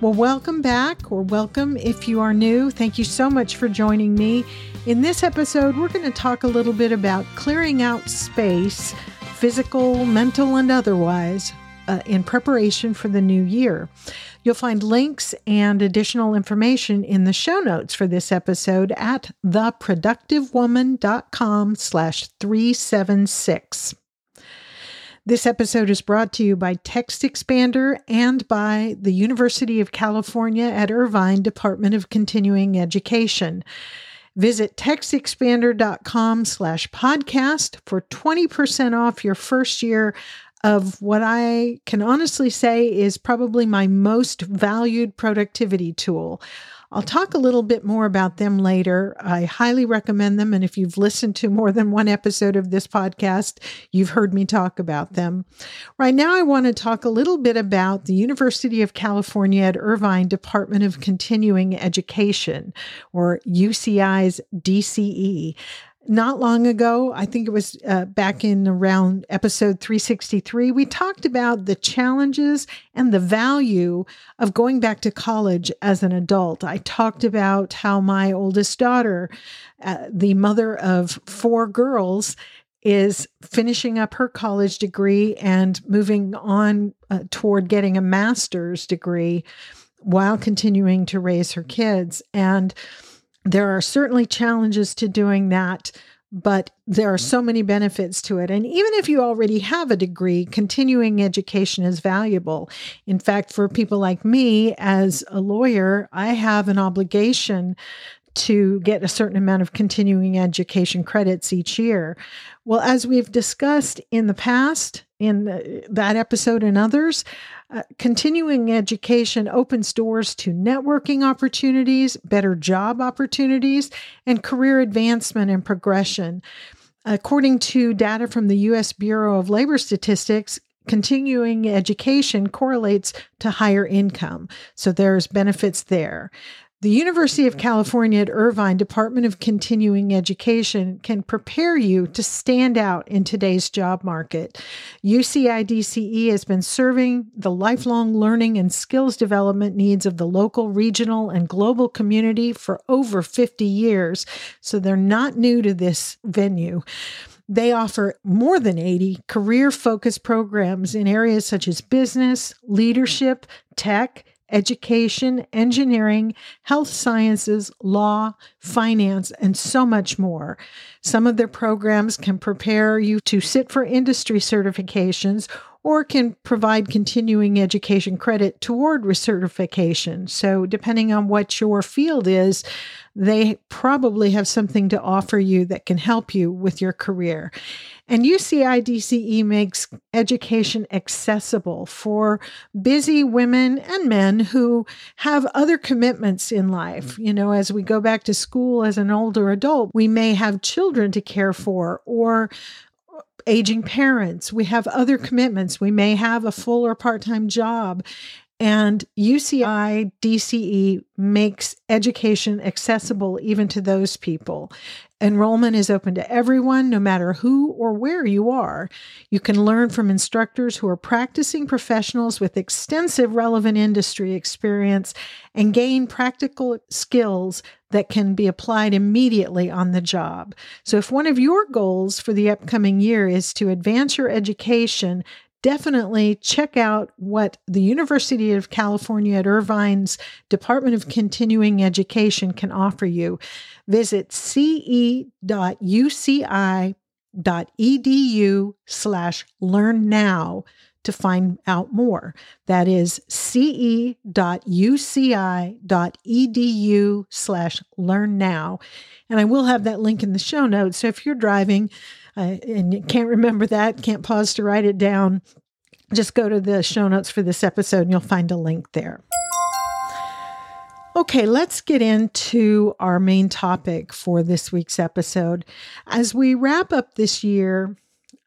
Well, welcome back, or welcome if you are new. Thank you so much for joining me. In this episode, we're going to talk a little bit about clearing out space, physical, mental, and otherwise, uh, in preparation for the new year. You'll find links and additional information in the show notes for this episode at theproductivewoman.com slash 376. This episode is brought to you by Text Expander and by the University of California at Irvine Department of Continuing Education. Visit textexpander.com slash podcast for 20% off your first year of what I can honestly say is probably my most valued productivity tool. I'll talk a little bit more about them later. I highly recommend them. And if you've listened to more than one episode of this podcast, you've heard me talk about them. Right now, I want to talk a little bit about the University of California at Irvine Department of Continuing Education, or UCI's DCE not long ago, I think it was uh, back in around episode 363, we talked about the challenges and the value of going back to college as an adult. I talked about how my oldest daughter, uh, the mother of four girls, is finishing up her college degree and moving on uh, toward getting a master's degree while continuing to raise her kids. And there are certainly challenges to doing that, but there are mm-hmm. so many benefits to it. And even if you already have a degree, continuing education is valuable. In fact, for people like me as mm-hmm. a lawyer, I have an obligation to get a certain amount of continuing education credits each year. Well, as we've discussed in the past, in that episode and others, uh, continuing education opens doors to networking opportunities, better job opportunities, and career advancement and progression. According to data from the U.S. Bureau of Labor Statistics, continuing education correlates to higher income. So there's benefits there. The University of California at Irvine Department of Continuing Education can prepare you to stand out in today's job market. UCIDCE has been serving the lifelong learning and skills development needs of the local, regional, and global community for over 50 years, so they're not new to this venue. They offer more than 80 career focused programs in areas such as business, leadership, tech, education, engineering, health sciences, law, finance, and so much more. Some of their programs can prepare you to sit for industry certifications or can provide continuing education credit toward recertification. So, depending on what your field is, they probably have something to offer you that can help you with your career. And UCI DCE makes education accessible for busy women and men who have other commitments in life. You know, as we go back to school as an older adult, we may have children to care for or aging parents. We have other commitments. We may have a full or part time job. And UCI DCE makes education accessible even to those people. Enrollment is open to everyone, no matter who or where you are. You can learn from instructors who are practicing professionals with extensive relevant industry experience and gain practical skills that can be applied immediately on the job. So, if one of your goals for the upcoming year is to advance your education, definitely check out what the University of California at Irvine's Department of Continuing Education can offer you. Visit ce.uci.edu slash learn now to find out more. That is ce.uci.edu slash learn now. And I will have that link in the show notes. So if you're driving, uh, and you can't remember that, can't pause to write it down, just go to the show notes for this episode and you'll find a link there. Okay, let's get into our main topic for this week's episode. As we wrap up this year,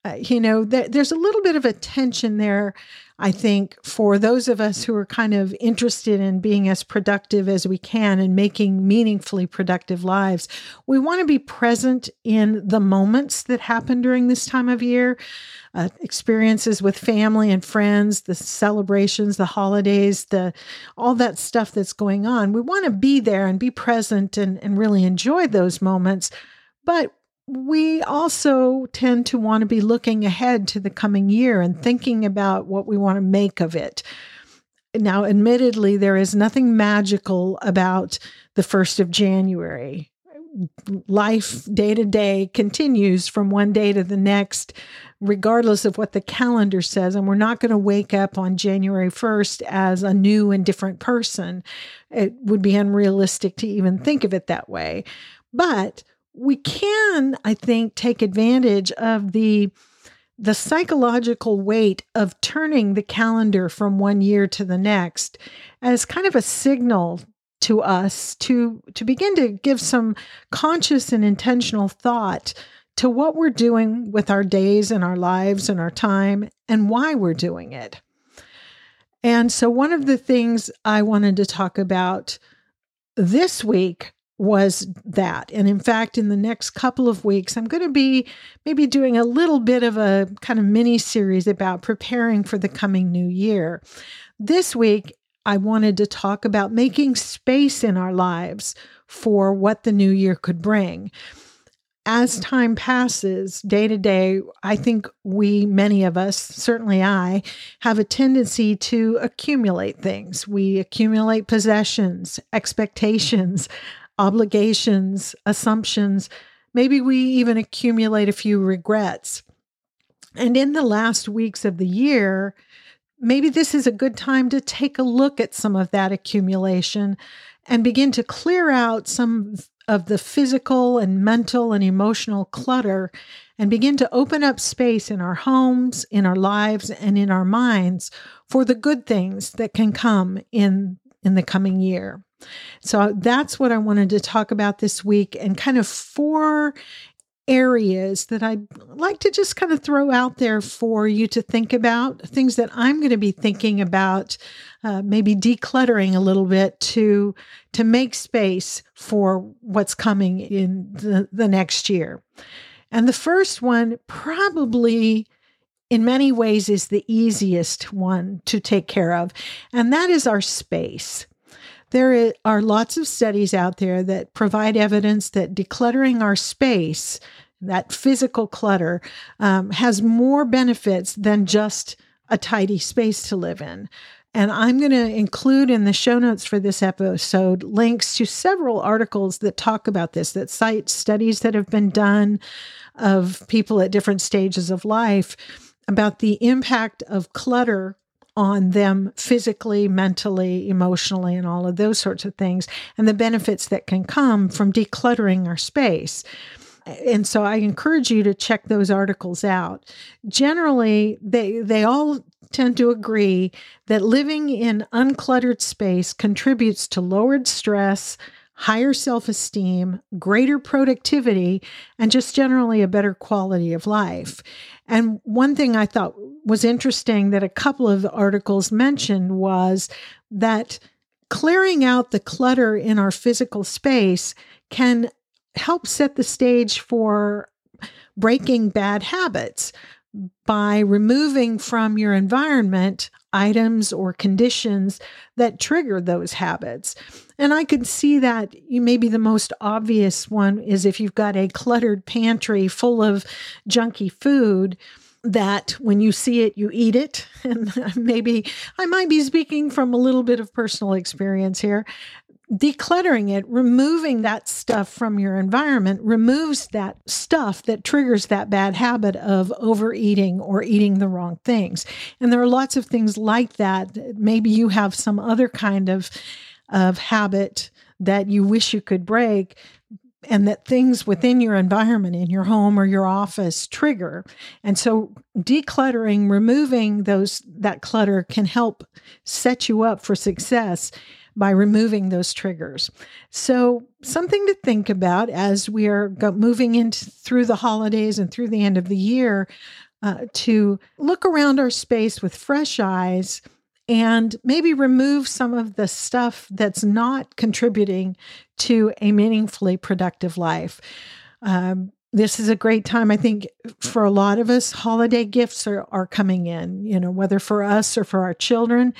uh, you know, th- there's a little bit of a tension there, I think, for those of us who are kind of interested in being as productive as we can and making meaningfully productive lives. We want to be present in the moments that happen during this time of year uh, experiences with family and friends, the celebrations, the holidays, the all that stuff that's going on. We want to be there and be present and, and really enjoy those moments. But we also tend to want to be looking ahead to the coming year and thinking about what we want to make of it. Now, admittedly, there is nothing magical about the 1st of January life day to day continues from one day to the next, regardless of what the calendar says. And we're not going to wake up on January 1st as a new and different person. It would be unrealistic to even think of it that way. But we can, I think, take advantage of the the psychological weight of turning the calendar from one year to the next as kind of a signal to us to to begin to give some conscious and intentional thought to what we're doing with our days and our lives and our time and why we're doing it. And so one of the things I wanted to talk about this week was that. And in fact, in the next couple of weeks, I'm going to be maybe doing a little bit of a kind of mini series about preparing for the coming new year. This week I wanted to talk about making space in our lives for what the new year could bring. As time passes, day to day, I think we, many of us, certainly I, have a tendency to accumulate things. We accumulate possessions, expectations, obligations, assumptions. Maybe we even accumulate a few regrets. And in the last weeks of the year, maybe this is a good time to take a look at some of that accumulation and begin to clear out some of the physical and mental and emotional clutter and begin to open up space in our homes, in our lives, and in our minds for the good things that can come in in the coming year. So that's what I wanted to talk about this week and kind of four areas that I'd like to just kind of throw out there for you to think about, things that I'm going to be thinking about, uh, maybe decluttering a little bit to to make space for what's coming in the, the next year. And the first one probably in many ways is the easiest one to take care of, and that is our space. There are lots of studies out there that provide evidence that decluttering our space, that physical clutter, um, has more benefits than just a tidy space to live in. And I'm going to include in the show notes for this episode links to several articles that talk about this, that cite studies that have been done of people at different stages of life about the impact of clutter on them physically, mentally, emotionally, and all of those sorts of things, and the benefits that can come from decluttering our space. And so I encourage you to check those articles out. Generally, they they all tend to agree that living in uncluttered space contributes to lowered stress, higher self esteem, greater productivity, and just generally a better quality of life. And one thing I thought was interesting that a couple of the articles mentioned was that clearing out the clutter in our physical space can help set the stage for breaking bad habits by removing from your environment items or conditions that trigger those habits. And I could see that maybe the most obvious one is if you've got a cluttered pantry full of junky food that when you see it, you eat it. And maybe I might be speaking from a little bit of personal experience here decluttering it, removing that stuff from your environment, removes that stuff that triggers that bad habit of overeating or eating the wrong things. And there are lots of things like that. Maybe you have some other kind of, of habit that you wish you could break. And that things within your environment, in your home or your office, trigger. And so, decluttering, removing those that clutter can help set you up for success by removing those triggers. So, something to think about as we are moving into through the holidays and through the end of the year uh, to look around our space with fresh eyes and maybe remove some of the stuff that's not contributing to a meaningfully productive life. Um, this is a great time, I think, for a lot of us. Holiday gifts are, are coming in, you know, whether for us or for our children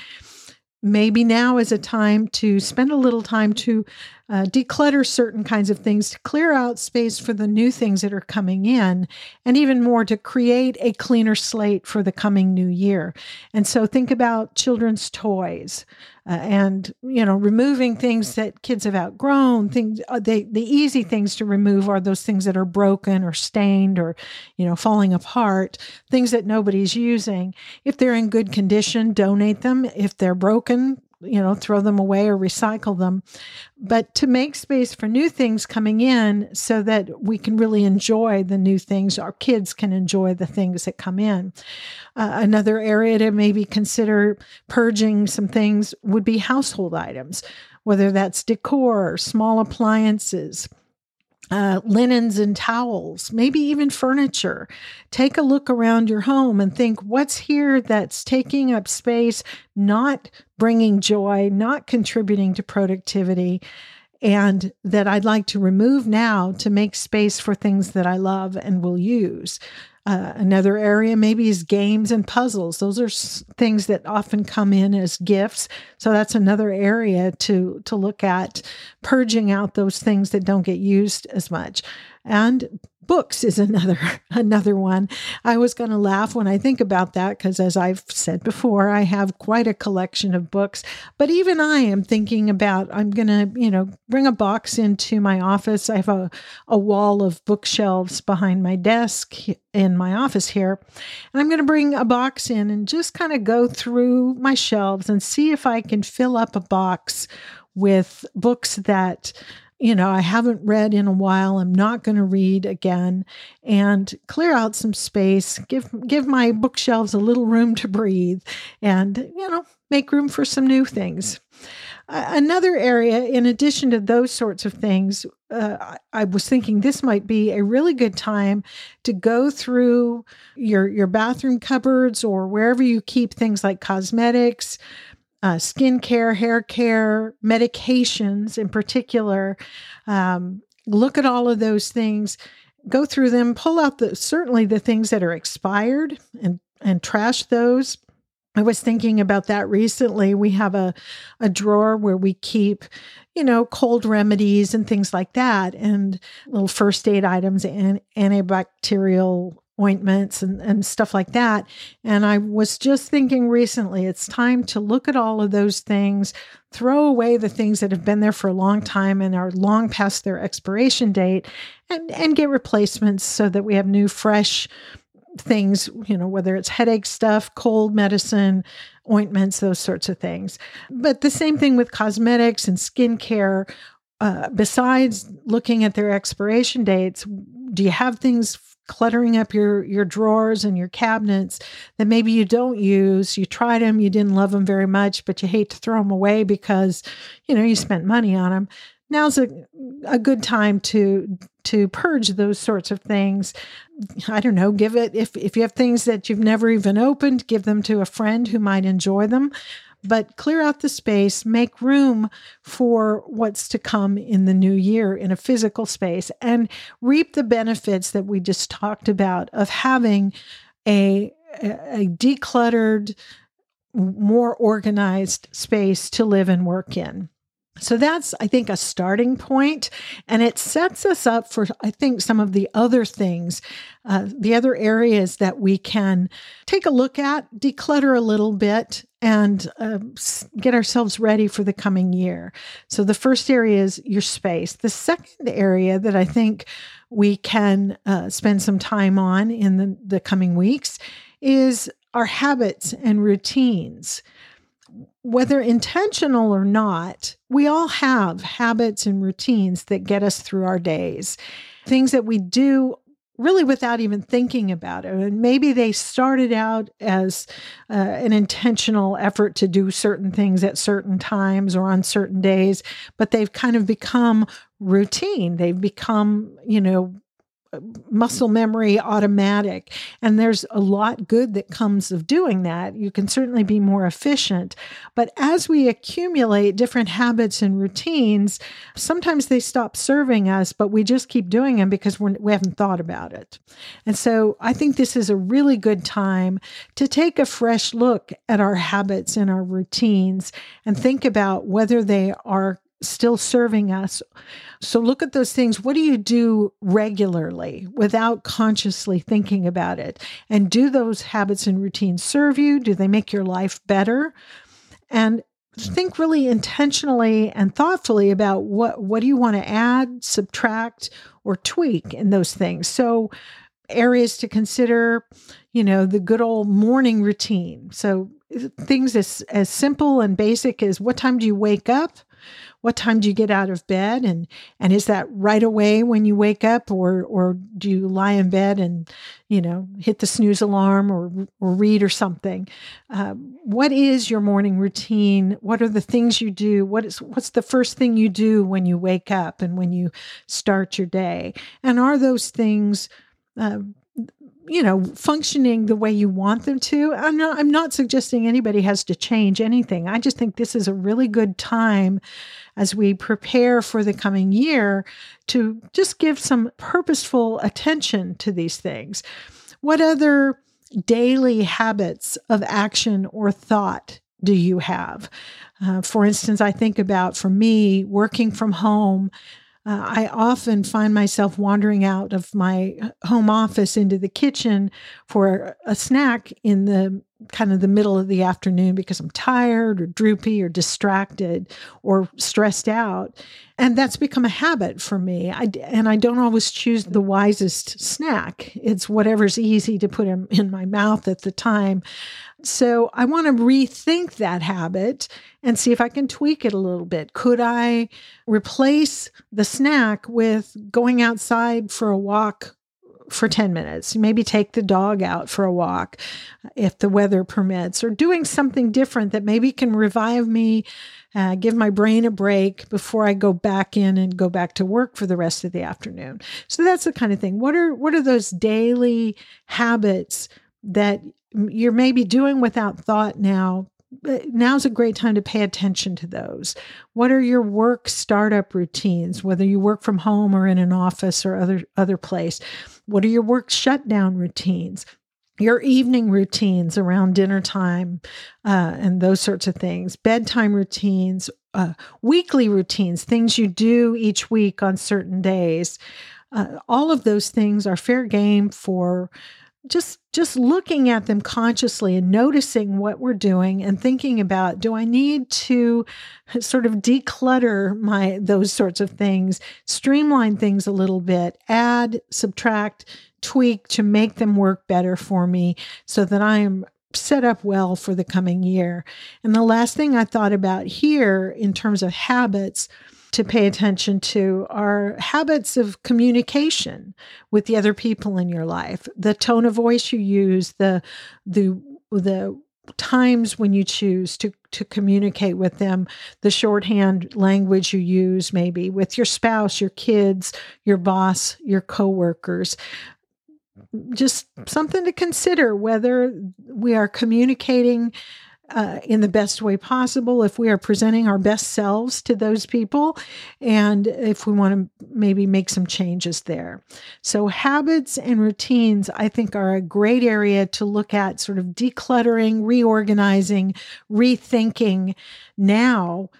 maybe now is a time to spend a little time to uh, declutter certain kinds of things, to clear out space for the new things that are coming in, and even more to create a cleaner slate for the coming new year. And so think about children's toys. Uh, and you know removing things that kids have outgrown things uh, they, the easy things to remove are those things that are broken or stained or you know falling apart things that nobody's using if they're in good condition donate them if they're broken you know, throw them away or recycle them, but to make space for new things coming in so that we can really enjoy the new things. Our kids can enjoy the things that come in. Uh, another area to maybe consider purging some things would be household items, whether that's decor, small appliances uh, linens and towels, maybe even furniture. Take a look around your home and think what's here that's taking up space, not bringing joy, not contributing to productivity, and that I'd like to remove now to make space for things that I love and will use. Uh, another area maybe is games and puzzles. Those are s- things that often come in as gifts. So that's another area to to look at, purging out those things that don't get used as much. And books is another another one. I was going to laugh when I think about that because as I've said before, I have quite a collection of books, but even I am thinking about I'm going to, you know, bring a box into my office. I have a a wall of bookshelves behind my desk in my office here. And I'm going to bring a box in and just kind of go through my shelves and see if I can fill up a box with books that you know, I haven't read in a while. I'm not going to read again and clear out some space, give give my bookshelves a little room to breathe and, you know, make room for some new things. Uh, another area, in addition to those sorts of things, uh, I, I was thinking this might be a really good time to go through your your bathroom cupboards or wherever you keep things like cosmetics, uh, skincare, hair care, medications in particular. Um, look at all of those things, go through them, pull out the certainly the things that are expired and and trash those. I was thinking about that recently. We have a, a drawer where we keep, you know, cold remedies and things like that, and little first aid items and antibacterial ointments and, and stuff like that. And I was just thinking recently, it's time to look at all of those things, throw away the things that have been there for a long time and are long past their expiration date, and, and get replacements so that we have new, fresh things, you know, whether it's headache stuff, cold medicine, ointments, those sorts of things. But the same thing with cosmetics and skincare. Uh, besides looking at their expiration dates, do you have things cluttering up your your drawers and your cabinets that maybe you don't use. You tried them you didn't love them very much but you hate to throw them away because you know you spent money on them now's a, a good time to to purge those sorts of things. I don't know give it if if you have things that you've never even opened give them to a friend who might enjoy them but clear out the space, make room for what's to come in the new year in a physical space, and reap the benefits that we just talked about of having a, a decluttered, more organized space to live and work in. So that's, I think, a starting point, and it sets us up for, I think, some of the other things, uh, the other areas that we can take a look at, declutter a little bit, and uh, get ourselves ready for the coming year. So the first area is your space. The second area that I think we can uh, spend some time on in the, the coming weeks is our habits and routines whether intentional or not, we all have habits and routines that get us through our days. Things that we do really without even thinking about it. And maybe they started out as uh, an intentional effort to do certain things at certain times or on certain days, but they've kind of become routine. They've become, you know, muscle memory automatic. And there's a lot good that comes of doing that. You can certainly be more efficient. But as we accumulate different habits and routines, sometimes they stop serving us, but we just keep doing them because we're, we haven't thought about it. And so I think this is a really good time to take a fresh look at our habits and our routines and think about whether they are still serving us. So look at those things. What do you do regularly without consciously thinking about it? And do those habits and routines serve you? Do they make your life better? And think really intentionally and thoughtfully about what what do you want to add, subtract or tweak in those things. So areas to consider, you know, the good old morning routine. So uh, things as as simple and basic as what time do you wake up? What time do you get out of bed? And and is that right away when you wake up or or do you lie in bed and you know hit the snooze alarm or or read or something? Uh, what is your morning routine? What are the things you do? What is what's the first thing you do when you wake up and when you start your day? And are those things uh, you know functioning the way you want them to. I'm not i'm not suggesting anybody has to change anything. I just think this is a really good time as we prepare for the coming year to just give some purposeful attention to these things. What other daily habits of action or thought do you have? Uh, for instance i think about for me working from home uh, I often find myself wandering out of my home office into the kitchen for a snack in the kind of the middle of the afternoon because I'm tired or droopy or distracted or stressed out. And that's become a habit for me. I, and I don't always choose the wisest snack, it's whatever's easy to put in, in my mouth at the time. So I want to rethink that habit and see if I can tweak it a little bit. Could I replace the snack with going outside for a walk for 10 minutes? Maybe take the dog out for a walk if the weather permits, or doing something different that maybe can revive me, uh, give my brain a break before I go back in and go back to work for the rest of the afternoon. So that's the kind of thing. What are what are those daily habits that you're maybe doing without thought now now's a great time to pay attention to those. What are your work startup routines, whether you work from home or in an office or other other place? What are your work shutdown routines? Your evening routines around dinner time uh, and those sorts of things, bedtime routines, uh, weekly routines, things you do each week on certain days. Uh, all of those things are fair game for just just looking at them consciously and noticing what we're doing and thinking about do i need to sort of declutter my those sorts of things streamline things a little bit add subtract tweak to make them work better for me so that i am set up well for the coming year? And the last thing i thought about here in terms of habits to pay attention to are habits of communication with the other people in your life, the tone of voice you use, the the the times when you choose to to communicate with them, the shorthand language you use maybe with your spouse, your kids, your boss, your coworkers. Just something to consider whether we are communicating in the best way possible, if we are presenting our best selves to those people, and if we want to maybe make some changes there. So, habits and routines, I think, are a great area to look at, sort of decluttering, reorganizing, rethinking now.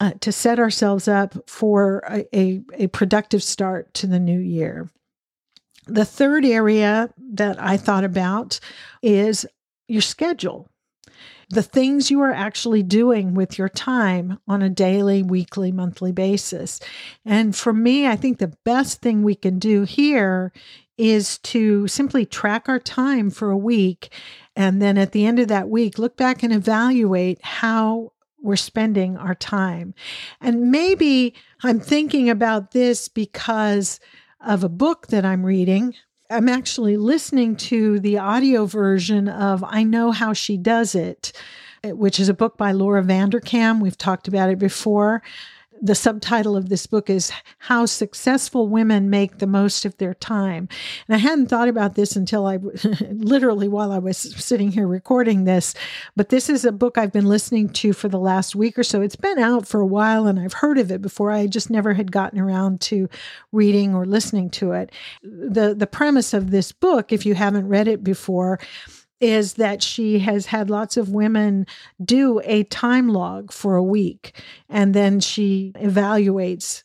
Uh, to set ourselves up for a, a, a productive start to the new year. The third area that I thought about is your schedule the things you are actually doing with your time on a daily, weekly, monthly basis. And for me, I think the best thing we can do here is to simply track our time for a week. And then at the end of that week, look back and evaluate how we're spending our time. And maybe I'm thinking about this because of a book that I'm reading I'm actually listening to the audio version of I Know How She Does It, which is a book by Laura Vanderkam. We've talked about it before the subtitle of this book is How Successful Women Make the Most of Their Time. And I hadn't thought about this until I literally while I was sitting here recording this. But this is a book I've been listening to for the last week or so. It's been out for a while and I've heard of it before. I just never had gotten around to reading or listening to it. The, the premise of this book, if you haven't read it before, is that she has had lots of women do a time log for a week and then she evaluates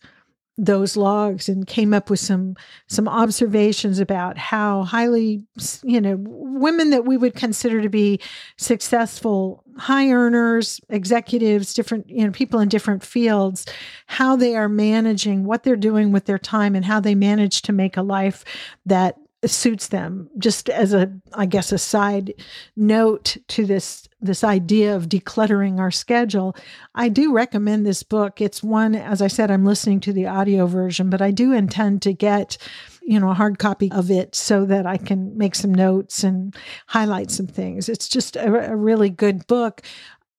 those logs and came up with some some observations about how highly you know women that we would consider to be successful high earners executives different you know people in different fields how they are managing what they're doing with their time and how they manage to make a life that suits them. Just as a i guess a side note to this this idea of decluttering our schedule i do recommend this book. It's one as i said i'm listening to the audio version but i do intend to get you know a hard copy of it so that i can make some notes and highlight some things. It's just a, a really good book.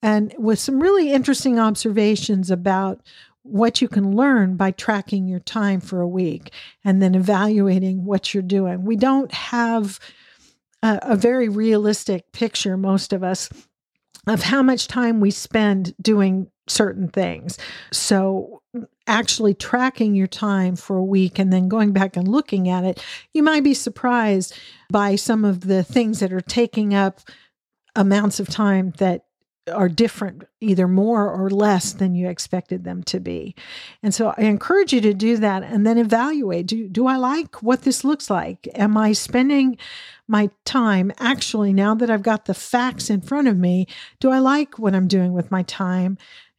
And with some really interesting observations about what you can learn by tracking your time for a week and then evaluating what you're doing. We don't have a, a, very realistic picture, most of us, of how much time we spend doing certain things. So, actually tracking your time for a week and then going back and looking at it, you might be surprised by some of the things that are taking up amounts of time that are different, either more or less than you expected them to be. And so I encourage you to do that and then evaluate do, do I like what this looks like? Am I spending my time actually, now that I've got the facts in front of me, do I like what I'm doing with my time?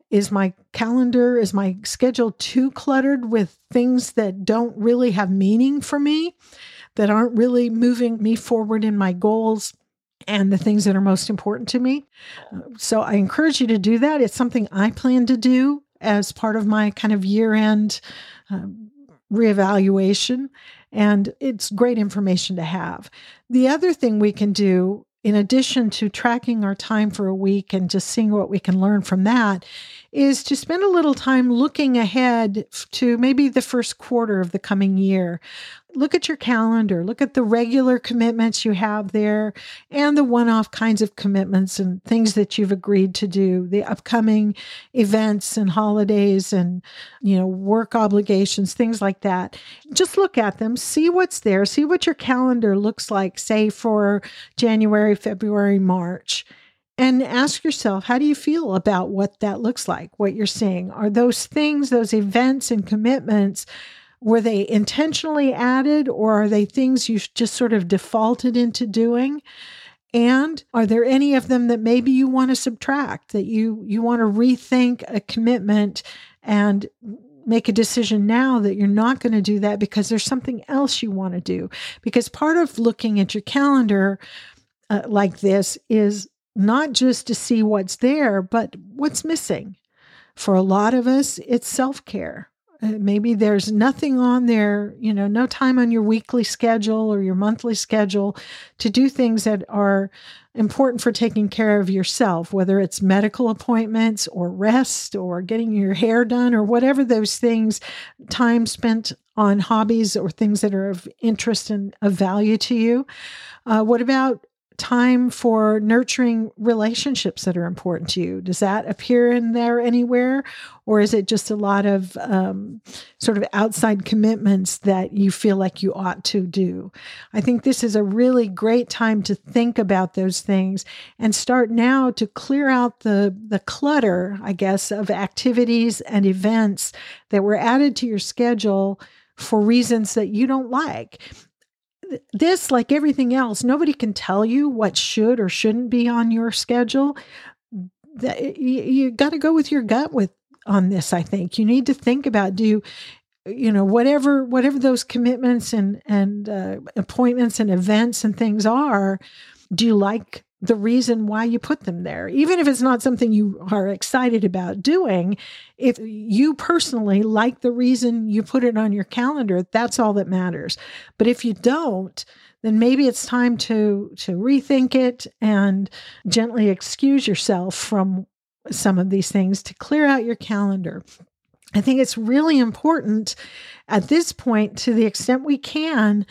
Is my calendar, is my schedule too cluttered with things that don't really have meaning for me, that aren't really moving me forward in my goals? And the things that are most important to me. So I encourage you to do that. It's something I plan to do as part of my kind of year end um, reevaluation. And it's great information to have. The other thing we can do, in addition to tracking our time for a week and just seeing what we can learn from that, is to spend a little time looking ahead to maybe the first quarter of the coming year look at your calendar, look at the regular commitments you have there and the one off kinds of commitments and things that you've agreed to do, the upcoming events and holidays and, you know, work obligations, things like that. Just look at them, see what's there, see what your calendar looks like, say for January, February, March and ask yourself how do you feel about what that looks like what you're seeing are those things those events and commitments were they intentionally added or are they things you just sort of defaulted into doing? And are there any of them that maybe you want to subtract, that you you want to rethink a commitment and make a decision now that you're not going to do that because there's something else you want to do? Because part of looking at your calendar uh, like this is not just to see what's there, but what's missing. For a lot of us, it's self care. Uh, maybe there's nothing on there, you know, no time on your weekly schedule or your monthly schedule to do things that are important for taking care of yourself, whether it's medical appointments or rest or getting your hair done or whatever those things, time spent on hobbies or things that are of interest and of value to you. Uh, what about time for nurturing relationships that are important to you? Does that appear in there anywhere? Or is it just a lot of um, sort of outside commitments that you feel like you ought to do? I think this is a really great time to think about those things and start now to clear out the, the clutter, I guess, of activities and events that were added to your schedule for reasons that you don't like this, like everything else, nobody can tell you what should or shouldn't be on your schedule. That you, got to go with your gut with on this. I think you need to think about do you, you know whatever whatever those commitments and and uh, appointments and events and things are. Do you like the reason why you put them there. Even if it's not something you are excited about doing, if you personally like the reason you put it on your calendar, that's all that matters. But if you don't, then maybe it's time to to rethink it and gently excuse yourself from some of these things to clear out your calendar. I think it's really important at this point, to the extent we can,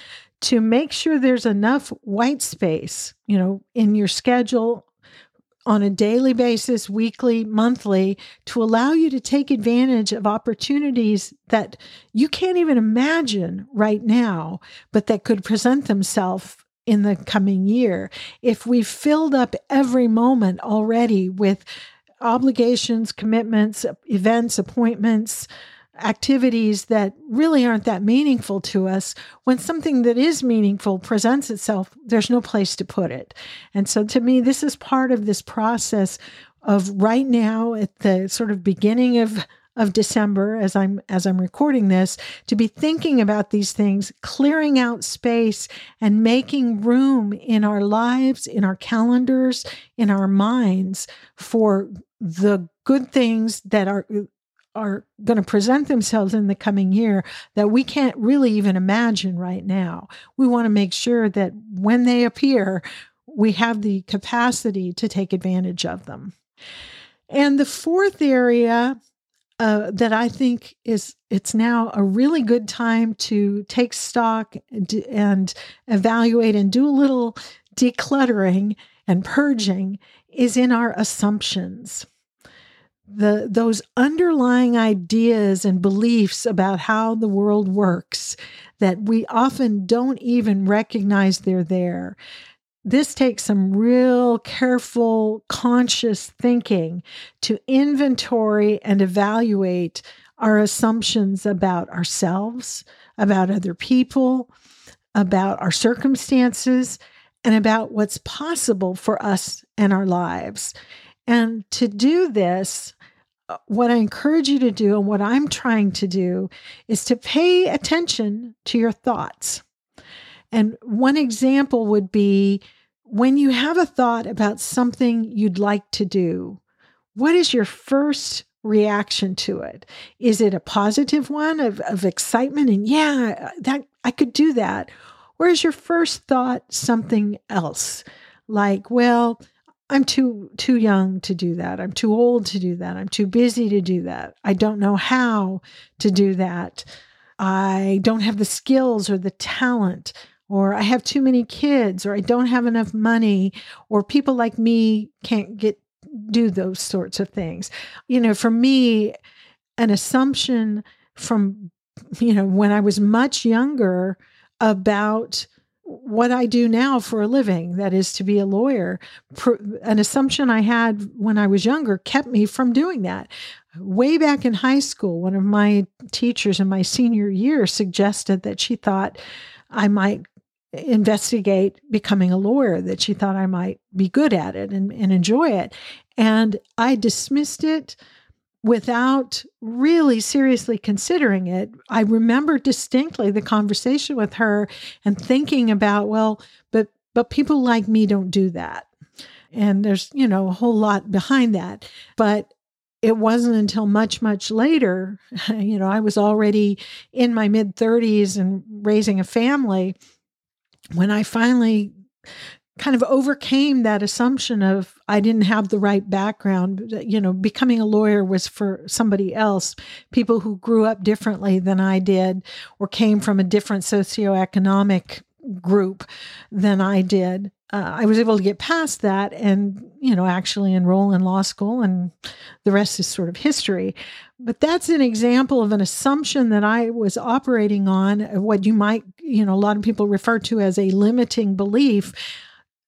to make sure there's enough white space, you know, in your schedule on a daily basis, weekly, monthly, to allow you to take advantage of opportunities that you can't even imagine right now, but that could present themselves in the coming year. If we've filled up every moment already with obligations, commitments, events, appointments, activities that really aren't that meaningful to us, when something that is meaningful presents itself, there's no place to put it. And so to me, this is part of this process of right now at the sort of beginning of of December as I'm as I'm recording this to be thinking about these things, clearing out space and making room in our lives, in our calendars, in our minds for the good things that are are going to present themselves in the coming year that we can't really even imagine right now. We want to make sure that when they appear, we have the capacity to take advantage of them. And the fourth area uh, that I think is it's now a really good time to take stock and evaluate and do a little decluttering and purging is in our assumptions the those underlying ideas and beliefs about how the world works that we often don't even recognize they're there. This takes some real careful conscious thinking to inventory and evaluate our assumptions about ourselves about other people about our circumstances and about what's possible for us and our lives. And to do this, Uh, what I encourage you to do and what I'm trying to do is to pay attention to your thoughts. And one example would be when you have a thought about something you'd like to do, what is your first reaction to it? Is it a positive one of, of excitement and yeah, that I could do that? Or is your first thought something else? Like, well, I'm too too young to do that. I'm too old to do that. I'm too busy to do that. I don't know how to do that. I don't have the skills or the talent or I have too many kids or I don't have enough money or people like me can't get do those sorts of things. You know, for me an assumption from you know when I was much younger about what I do now for a living, that is to be a lawyer. An assumption I had when I was younger kept me from doing that. Way back in high school, one of my teachers in my senior year suggested that she thought I might investigate becoming a lawyer, that she thought I might be good at it and, and enjoy it. And I dismissed it without really seriously considering it, I remember distinctly the conversation with her and thinking about, well, but but people like me don't do that. And there's, you know, a whole lot behind that. But it wasn't until much, much later, you know, I was already in my mid 30s and raising a family when I finally kind of overcame that assumption of I didn't have the right background. You know, becoming a lawyer was for somebody else, people who grew up differently than I did or came from a different socioeconomic group than I did. Uh, I was able to get past that and, you know, actually enroll in law school, and the rest is sort of history. But that's an example of an assumption that I was operating on, what you might, you know, a lot of people refer to as a limiting belief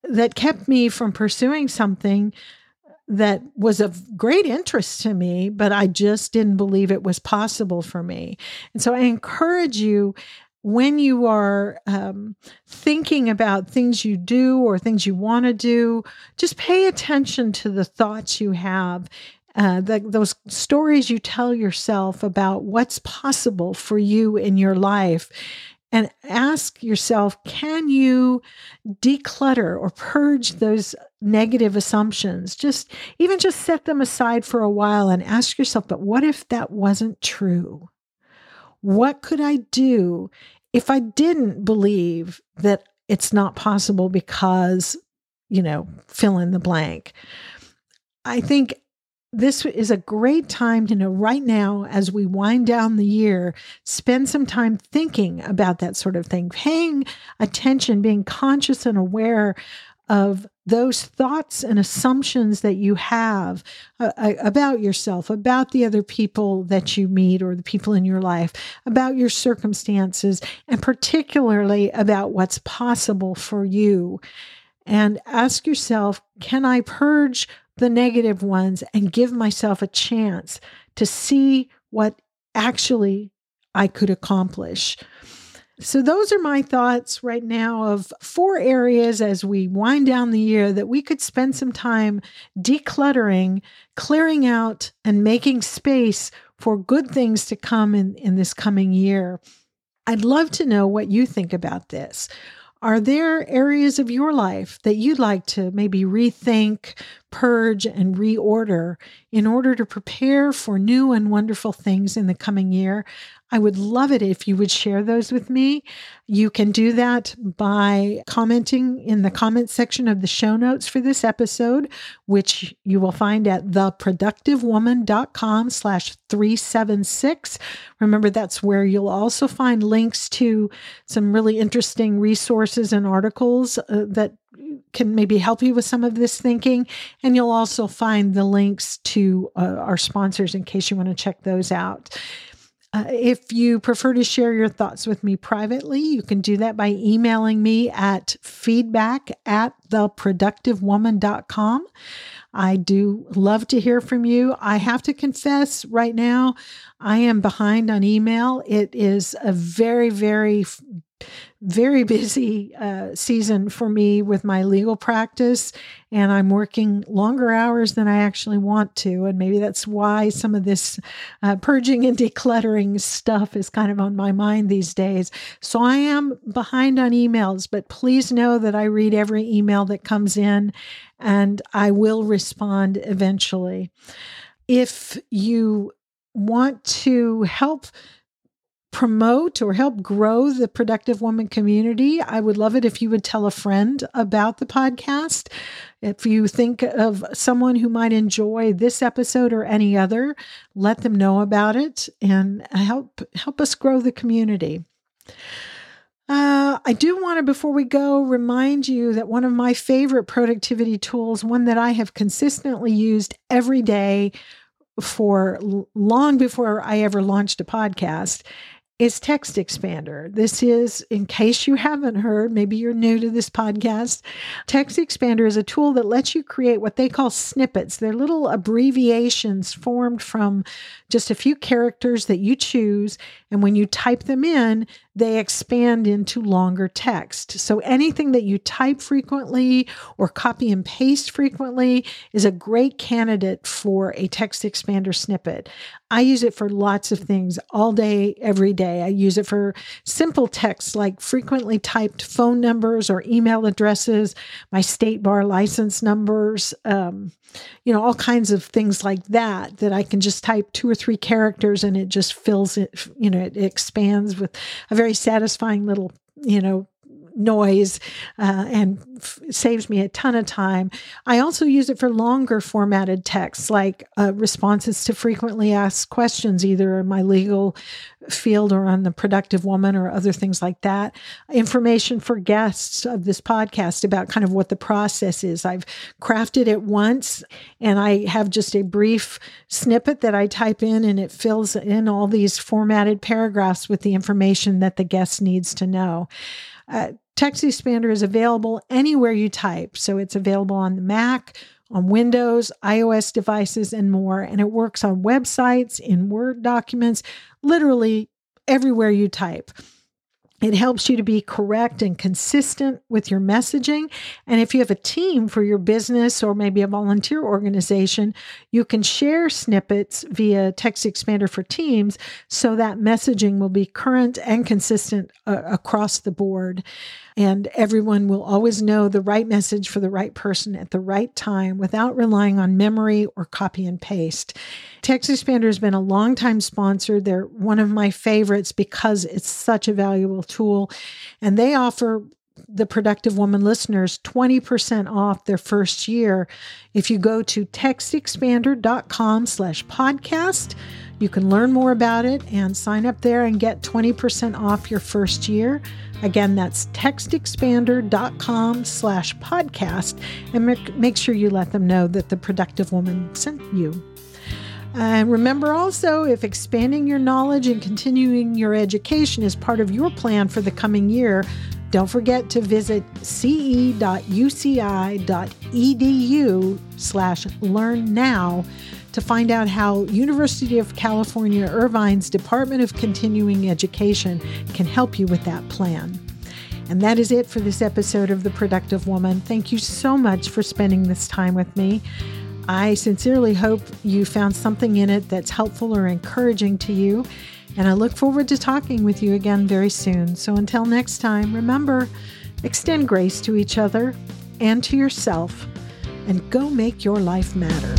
that kept me from pursuing something that was of great interest to me, but I just didn't believe it was possible for me. And so I encourage you when you are um, thinking about things you do or things you want to do, just pay attention to the thoughts you have. Uh, the, those stories you tell yourself about what's possible for you in your life and ask yourself can you declutter or purge those negative assumptions? Just even just set them aside for a while and ask yourself but what if that wasn't true? What could i do if i didn't believe that it's not possible because you know fill in the blank? I think this is a great time to know right now as we wind down the year, spend some time thinking about that sort of thing, paying attention, being conscious and aware of those thoughts and assumptions that you have uh, uh, about yourself, about the other people that you meet or the people in your life, about your circumstances, and particularly about what's possible for you. And ask yourself, can I purge the negative ones and give myself a chance to see what actually I could accomplish. So, those are my thoughts right now of four areas as we wind down the year that we could spend some time decluttering, clearing out, and making space for good things to come in, in this coming year. I'd love to know what you think about this. Are there areas of your life that you'd like to maybe rethink, purge, and reorder in order to prepare for new and wonderful things in the coming year? I would love it if you would share those with me. You can do that by commenting in the comment section of the show notes for this episode, which you will find at theproductivewoman.com slash 376. Remember, that's where you'll also find links to some really interesting resources and articles uh, that can maybe help you with some of this thinking. And you'll also find the links to uh, our sponsors in case you want to check those out. Uh, if you prefer to share your thoughts with me privately, you can do that by emailing me at feedback at theproductivewoman.com. I do love to hear from you. I have to confess right now, I am behind on email. It is a very, very very busy uh, season for me with my legal practice, and I'm working longer hours than I actually want to. And maybe that's why some of this uh, purging and decluttering stuff is kind of on my mind these days. So I am behind on emails, but please know that I read every email that comes in and I will respond eventually. If you want to help promote or help grow the productive woman community, I would love it if you would tell a friend about the podcast. If you think of someone who might enjoy this episode or any other, let them know about it and help help us grow the community. Uh, I do want to, before we go, remind you that one of my favorite productivity tools, one that I have consistently used every day for long before I ever launched a podcast, is Text Expander. This is, in case you haven't heard, maybe you're new to this podcast, Text Expander is a tool that lets you create what they call snippets. They're little abbreviations formed from just a few characters that you choose. And when you type them in, they expand into longer text. So anything that you type frequently or copy and paste frequently is a great candidate for a text expander snippet. I use it for lots of things all day, every day. I use it for simple text like frequently typed phone numbers or email addresses, my state bar license numbers, um, you know, all kinds of things like that, that I can just type two or three characters and it just fills it, you know, it expands with a very satisfying little, you know, noise uh, and f- saves me a ton of time. I also use it for longer formatted texts like uh, responses to frequently asked questions, either in my legal field or on the productive woman or other things like that. Information for guests of this podcast about kind of what the process is. I've crafted it once and I have just a brief snippet that I type in and it fills in all these formatted paragraphs with the information that the guest needs to know. Uh, Text Expander is available anywhere you type. So it's available on the Mac, on Windows, iOS devices, and more. And it works on websites, in Word documents, literally everywhere you type. It helps you to be correct and consistent with your messaging. And if you have a team for your business or maybe a volunteer organization, you can share snippets via Text Expander for Teams so that messaging will be current and consistent uh, across the board. And everyone will always know the right message for the right person at the right time without relying on memory or copy and paste. Text Expander has been a long-time sponsor. They're one of my favorites because it's such a valuable tool. And they offer the productive woman listeners 20% off their first year if you go to textexpander.com slash podcast you can learn more about it and sign up there and get 20% off your first year Again, that's textexpander.com slash podcast and make sure you let them know that the productive woman sent you. And remember also, if expanding your knowledge and continuing your education is part of your plan for the coming year, don't forget to visit ce.uci.edu slash learn now to find out how University of California Irvine's Department of Continuing Education can help you with that plan. And that is it for this episode of The Productive Woman. Thank you so much for spending this time with me. I sincerely hope you found something in it that's helpful or encouraging to you. And I look forward to talking with you again very soon. So until next time, remember extend grace to each other and to yourself, and go make your life matter.